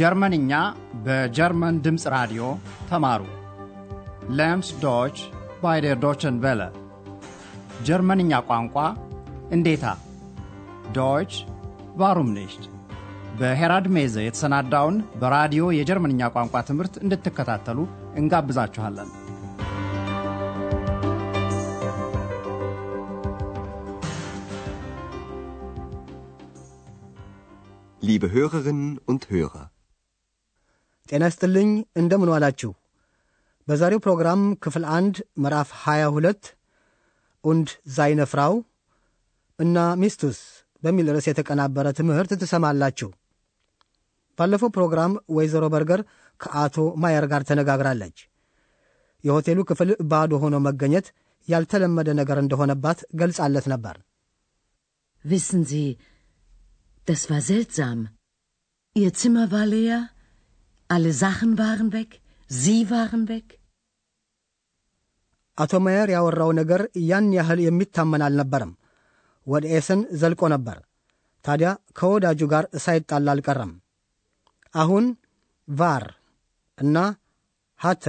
ጀርመንኛ በጀርመን ድምፅ ራዲዮ ተማሩ። Lernt Deutsch bei der Deutschen Welle ጀርመንኛ ቋንቋ እንዴታ Deutsch warum nicht በሄራድ ሜዘ የተሰናዳውን በራዲዮ የጀርመንኛ ቋንቋ ትምህርት እንድትከታተሉ እንጋብዛችኋለን። Liebe Hörerinnen und Hörer, ጤና ይስጥልኝ እንደምን ዋላችሁ። በዛሬው ፕሮግራም ክፍል አንድ ምዕራፍ 22 ኡንድ ዛይነ ፍራው እና ሚስቱስ በሚል ርዕስ የተቀናበረ ትምህርት ትሰማላችሁ። ባለፈው ፕሮግራም ወይዘሮ በርገር ከአቶ ማየር ጋር ተነጋግራለች። የሆቴሉ ክፍል ባዶ ሆኖ መገኘት ያልተለመደ ነገር እንደሆነባት ገልጻለት ነበር። Wissen Sie, das war seltsam. Ihr Zimmer war alle Sachen waren weg, Sie waren weg. አቶ ማየር ያወራው ነገር ያን ያህል የሚታመን አልነበረም። ወደ ኤሰን ዘልቆ ነበር። ታዲያ ከወዳጁ ጋር ሳይጣላ አልቀረም። አሁን ቫር እና ሀተ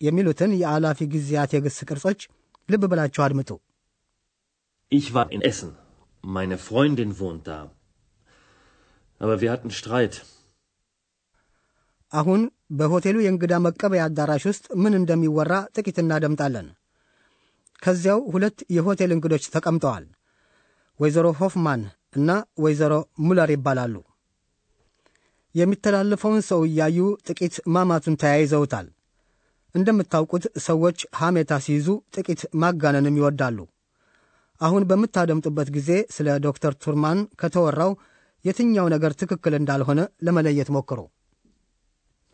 የሚሉትን የአላፊ ጊዜያት የግስ ቅርጾች ልብ ብላችሁ አድምጡ። Ich war in Essen. Meine Freundin wohnt da. Aber wir hatten Streit. አሁን በሆቴሉ የእንግዳ መቀበያ አዳራሽ ውስጥ ምን እንደሚወራ ጥቂት እናደምጣለን። ከዚያው ሁለት የሆቴል እንግዶች ተቀምጠዋል። ወይዘሮ ሆፍማን እና ወይዘሮ ሙለር ይባላሉ። የሚተላለፈውን ሰው እያዩ ጥቂት ማማቱን ተያይዘውታል። እንደምታውቁት ሰዎች ሐሜታ ሲይዙ ጥቂት ማጋነንም ይወዳሉ። አሁን በምታደምጡበት ጊዜ ስለ ዶክተር ቱርማን ከተወራው የትኛው ነገር ትክክል እንዳልሆነ ለመለየት ሞክሩ።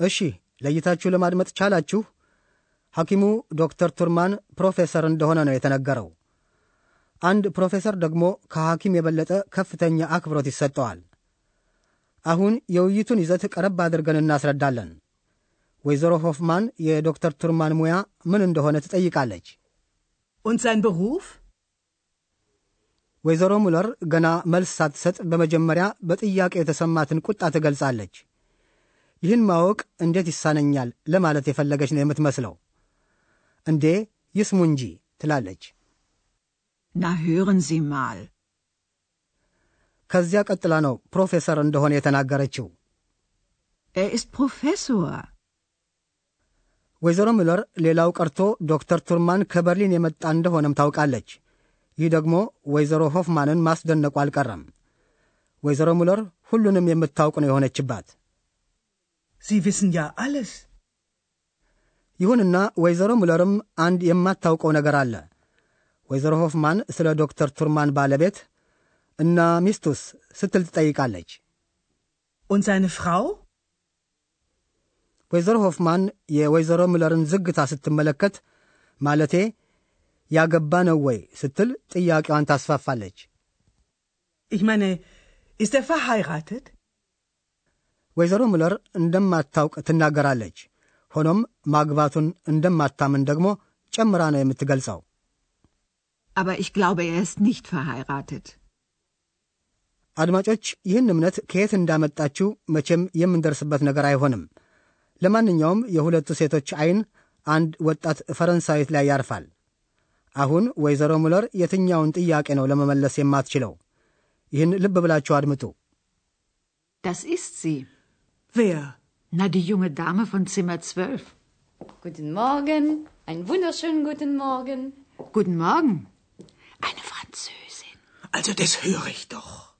እሺ ለይታችሁ ለማድመጥ ቻላችሁ። ሐኪሙ ዶክተር ቱርማን ፕሮፌሰር እንደሆነ ነው የተነገረው። አንድ ፕሮፌሰር ደግሞ ከሐኪም የበለጠ ከፍተኛ አክብሮት ይሰጠዋል። አሁን የውይይቱን ይዘት ቀረብ አድርገን እናስረዳለን። ወይዘሮ ሆፍማን የዶክተር ቱርማን ሙያ ምን እንደሆነ ትጠይቃለች። Und sein Beruf? ወይዘሮ ሙለር ገና መልስ ሳትሰጥ በመጀመሪያ በጥያቄ የተሰማትን ቁጣ ትገልጻለች። ይህን ማወቅ እንዴት ይሳነኛል ለማለት የፈለገች ነው የምትመስለው። እንዴ ይስሙ እንጂ ትላለች። Na, hören Sie mal. ከዚያ ቀጥላ ነው ፕሮፌሰር እንደሆነ የተናገረችው። Er ist Professor. ወይዘሮ ሙለር ሌላው ቀርቶ ዶክተር ቱርማን ከበርሊን የመጣ እንደሆነም ታውቃለች። ይህ ደግሞ ወይዘሮ ሆፍማንን ማስደነቁ አልቀረም። ወይዘሮ ሙለር ሁሉንም የምታውቅ ነው የሆነችባት። Sie wissen ja alles. ይሁንና ወይዘሮ ሙለርም አንድ የማታውቀው ነገር አለ። ወይዘሮ ሆፍማን ስለ ዶክተር ቱርማን ባለቤት እና ሚስቱስ ስትል ትጠይቃለች። Und seine Frau? ወይዘሮ ሆፍማን የወይዘሮ ሙለርን ዝግታ ስትመለከት ማለቴ ያገባ ነው ወይ ስትል ጥያቄዋን ታስፋፋለች። Ich meine, ist er verheiratet? ወይዘሮ ሙለር እንደማታውቅ ትናገራለች። ሆኖም ማግባቱን እንደማታምን ደግሞ ጨምራ ነው የምትገልጸው። Aber ich glaube, er ist nicht verheiratet. አድማጮች ይህን እምነት ከየት እንዳመጣችው መቼም የምንደርስበት ነገር አይሆንም። ለማንኛውም የሁለቱ ሴቶች ዐይን አንድ ወጣት ፈረንሳዊት ላይ ያርፋል። አሁን ወይዘሮ ሙለር የትኛውን ጥያቄ ነው ለመመለስ የማትችለው? ይህን ልብ ብላችሁ አድምጡ። Das ist sie. Wer? Na, die junge Dame von Zimmer 12. Guten Morgen, einen wunderschönen guten Morgen. Guten Morgen. Eine Französin. Also das höre ich doch.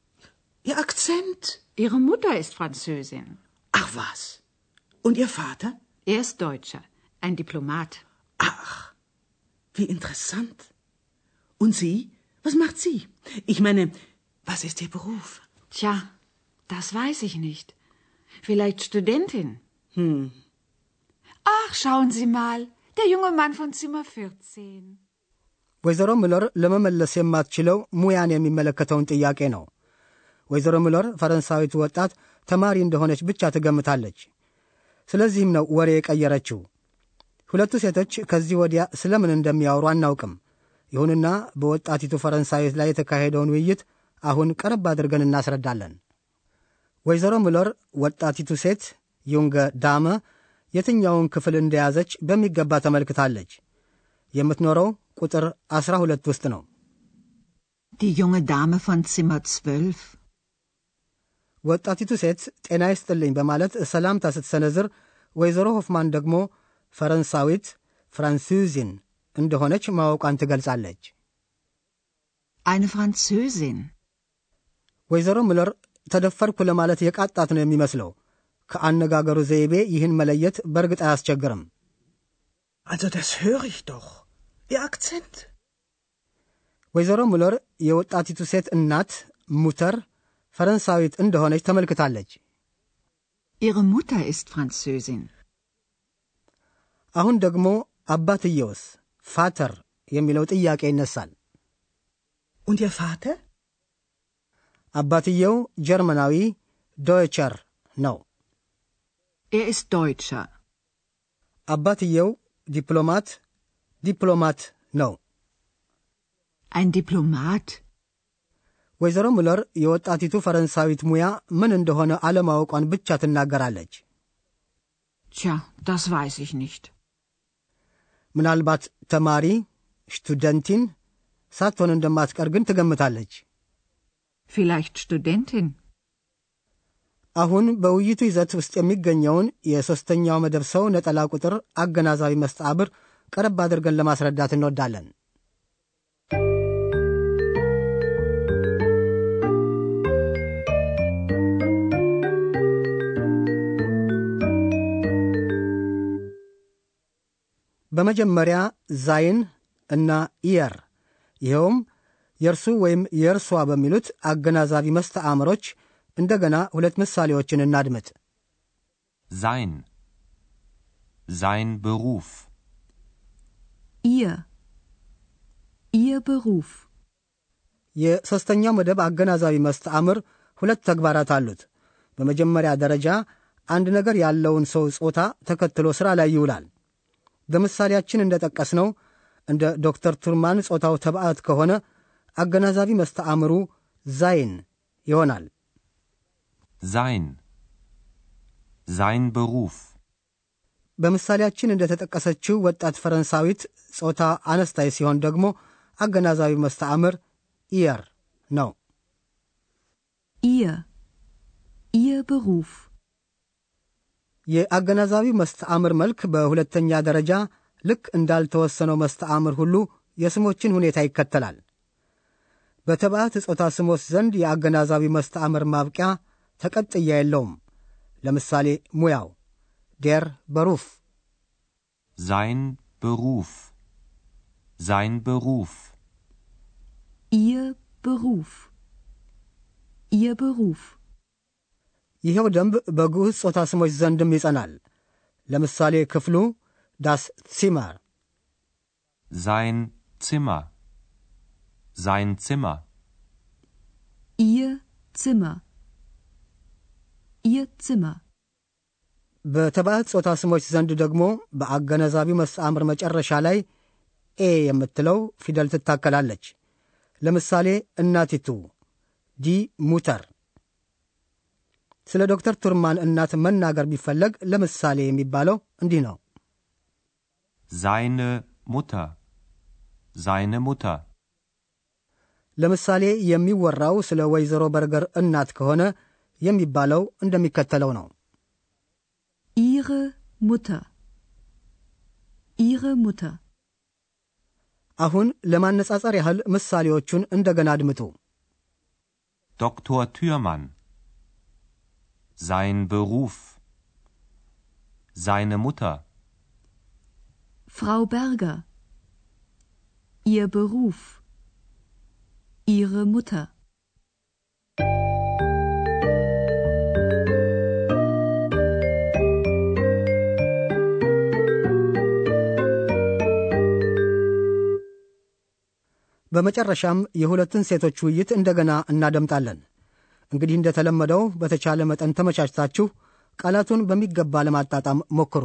Ihr Akzent? Ihre Mutter ist Französin. Ach was. Und Ihr Vater? Er ist Deutscher, ein Diplomat. Ach, wie interessant. Und Sie? Was macht sie? Ich meine, was ist Ihr Beruf? Tja, das weiß ich nicht. Vielleicht Studentin. Hm. Ach, schauen Sie mal, der junge Mann von Zimmer 14. ወይዘሮ ሙለር ለመመለስ የማትችለው ሙያን የሚመለከተውን ጥያቄ ነው። ወይዘሮ ሙለር ፈረንሳዊቱ ወጣት ተማሪ እንደሆነች ብቻ ትገምታለች። ስለዚህም ነው ወሬ የቀየረችው። ሁለቱ ሴቶች ከዚህ ወዲያ ስለምን እንደሚያወሩ አናውቅም። ይሁንና በወጣቲቱ ፈረንሳዊት ላይ የተካሄደውን ውይይት አሁን ቀረብ አድርገን እናስረዳለን። ወይዘሮ ሙለር ወጣቲቱ ሴት ዩንገ ዳመ የትኛውን ክፍል እንደያዘች በሚገባ ተመልክታለች። የምትኖረው ቁጥር ዐሥራ ሁለት ውስጥ ነው። Die junge Dame von Zimmer 12. ወጣቲቱ ሴት ጤና ይስጥልኝ በማለት ሰላምታ ስትሰነዝር፣ ወይዘሮ ሆፍማን ደግሞ ፈረንሳዊት ፍራንሱዚን እንደሆነች ማወቋን ትገልጻለች። Eine Französin. ወይዘሮ ሙለር ተደፈርኩ ለማለት የቃጣት ነው የሚመስለው። ከአነጋገሩ ዘይቤ ይህን መለየት በእርግጥ አያስቸግርም። Also das höre ich doch. Ihr Akzent. ወይዘሮ ሙለር የወጣቲቱ ሴት እናት Mutter ፈረንሳዊት እንደሆነች ተመልክታለች። Ihre Mutter ist Französin. አሁን ደግሞ አባትየውስ Vater የሚለው ጥያቄ ይነሳል። Und Ihr Vater? አባትየው ጀርመናዊ Deutscher ነው። Er ist Deutscher. አባትየው ዲፕሎማት Diplomat ነው። Ein Diplomat. ወይዘሮ ሙለር የወጣቲቱ ፈረንሳዊት ሙያ ምን እንደሆነ አለማወቋን ብቻ ትናገራለች። Tja, das weiß ich nicht. ምናልባት ተማሪ Studentin ሳትሆን እንደማትቀር ግን ትገምታለች። Vielleicht Studentin. አሁን በውይይቱ ይዘት ውስጥ የሚገኘውን የሦስተኛው መደብ ሰው ነጠላ ቁጥር አገናዛቢ መስተዓብር ቀረብ አድርገን ለማስረዳት እንወዳለን። በመጀመሪያ ዛይን እና ኢየር ይኸውም የእርሱ ወይም የእርሷ በሚሉት አገናዛቢ መስተዓምሮች እንደገና ሁለት ምሳሌዎችን እናድምጥ። Sein. Sein Beruf. Ihr. Ihr Beruf. የሦስተኛው መደብ አገናዛቢ መስተዓምር ሁለት ተግባራት አሉት። በመጀመሪያ ደረጃ አንድ ነገር ያለውን ሰው ጾታ ተከትሎ ሥራ ላይ ይውላል። በምሳሌያችን እንደ ጠቀስነው እንደ ዶክተር ቱርማን ጾታው ተባዕት ከሆነ አገናዛቢ መስተዓምሩ ዛይን ይሆናል። Sein. Sein Beruf. በምሳሌያችን እንደ ተጠቀሰችው ወጣት ፈረንሳዊት ጾታ አነስታይ ሲሆን ደግሞ አገናዛቢ መስተዓምር ኢየር ነው። Ihr. Ihr Beruf. የአገናዛቢው መስተዓምር መልክ በሁለተኛ ደረጃ ልክ እንዳልተወሰነው መስተዓምር ሁሉ የስሞችን ሁኔታ ይከተላል። በተባዕት ጾታ ስሞች ዘንድ የአገናዛቢ መስተዓምር ማብቂያ ተቀጥያ የለውም። ለምሳሌ ሙያው ዴር በሩፍ፣ Sein Beruf. Sein Beruf. Ihr Beruf. Ihr Beruf. ይኸው ደንብ በግዑዝ ጾታ ስሞች ዘንድም ይጸናል። ለምሳሌ ክፍሉ das Zimmer፣ Sein Zimmer. Sein Zimmer. Ihr Zimmer. Ihr Zimmer. በተባዕት ጾታ ስሞች ዘንድ ደግሞ በአገናዛቢው መስተዓምር መጨረሻ ላይ e የምትለው ፊደል ትታከላለች። ለምሳሌ እናቲቱ die Mutter። ስለ ዶክተር ቱርማን እናት መናገር ቢፈለግ ለምሳሌ የሚባለው እንዲህ ነው። Seine Mutter. Seine Mutter. ለምሳሌ የሚወራው ስለ ወይዘሮ በርገር እናት ከሆነ የሚባለው እንደሚከተለው ነው። Ihre Mutter. Ihre Mutter. አሁን ለማነጻጸር ያህል ምሳሌዎቹን እንደገና አድምጡ። Dr. Thürmann. Sein Beruf. Seine Mutter. Frau Berger. Ihr Beruf. ihre Mutter. በመጨረሻም የሁለቱን ሴቶች ውይይት እንደገና እናደምጣለን። እንግዲህ እንደተለመደው በተቻለ መጠን ተመቻችታችሁ ቃላቱን በሚገባ ለማጣጣም ሞክሩ።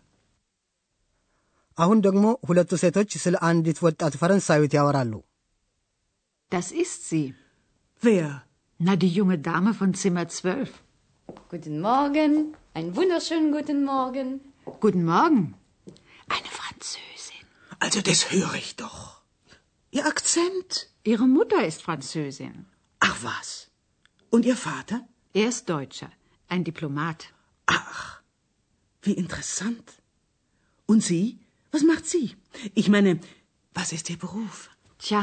አሁን ደግሞ ሁለቱ ሴቶች ስለ አንዲት ወጣት ፈረንሳዊት ያወራሉ። Das ist sie. Wer? Na, die junge Dame von Zimmer 12. Guten Morgen, einen wunderschönen guten Morgen. Guten Morgen. Eine Französin. Also das höre ich doch. Ihr Akzent? Ihre Mutter ist Französin. Ach was. Und Ihr Vater? Er ist Deutscher, ein Diplomat. Ach, wie interessant. Und Sie? Was macht sie? Ich meine, was ist Ihr Beruf? Tja,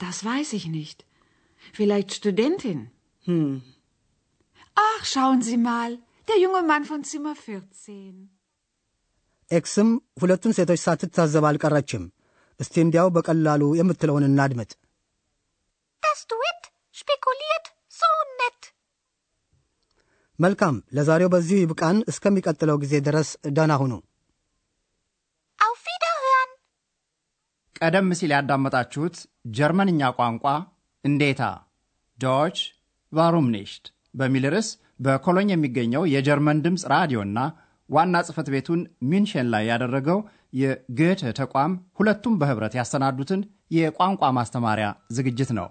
das weiß ich nicht. Vielleicht Studentin. Hm. Ach, schauen Sie mal, der junge Mann von Zimmer 14. ኤክስም ሁለቱን ሴቶች ሳትታዘብ አልቀረችም። እስቲ እንዲያው በቀላሉ የምትለውን እናድምጥ። Das Duett spekuliert so nett. መልካም፣ ለዛሬው በዚሁ ይብቃን። እስከሚቀጥለው ጊዜ ድረስ ደህና ሁኑ። ቀደም ሲል ያዳመጣችሁት ጀርመንኛ ቋንቋ and: Deutsch warum በሚል ርዕስ በኮሎኝ የሚገኘው የጀርመን ድምፅ ራዲዮና ዋና ጽሕፈት ቤቱን ሚንሽን ላይ ያደረገው የ Goethe ተቋም ሁለቱም በኅብረት ያሰናዱትን የቋንቋ ማስተማሪያ ዝግጅት ነው።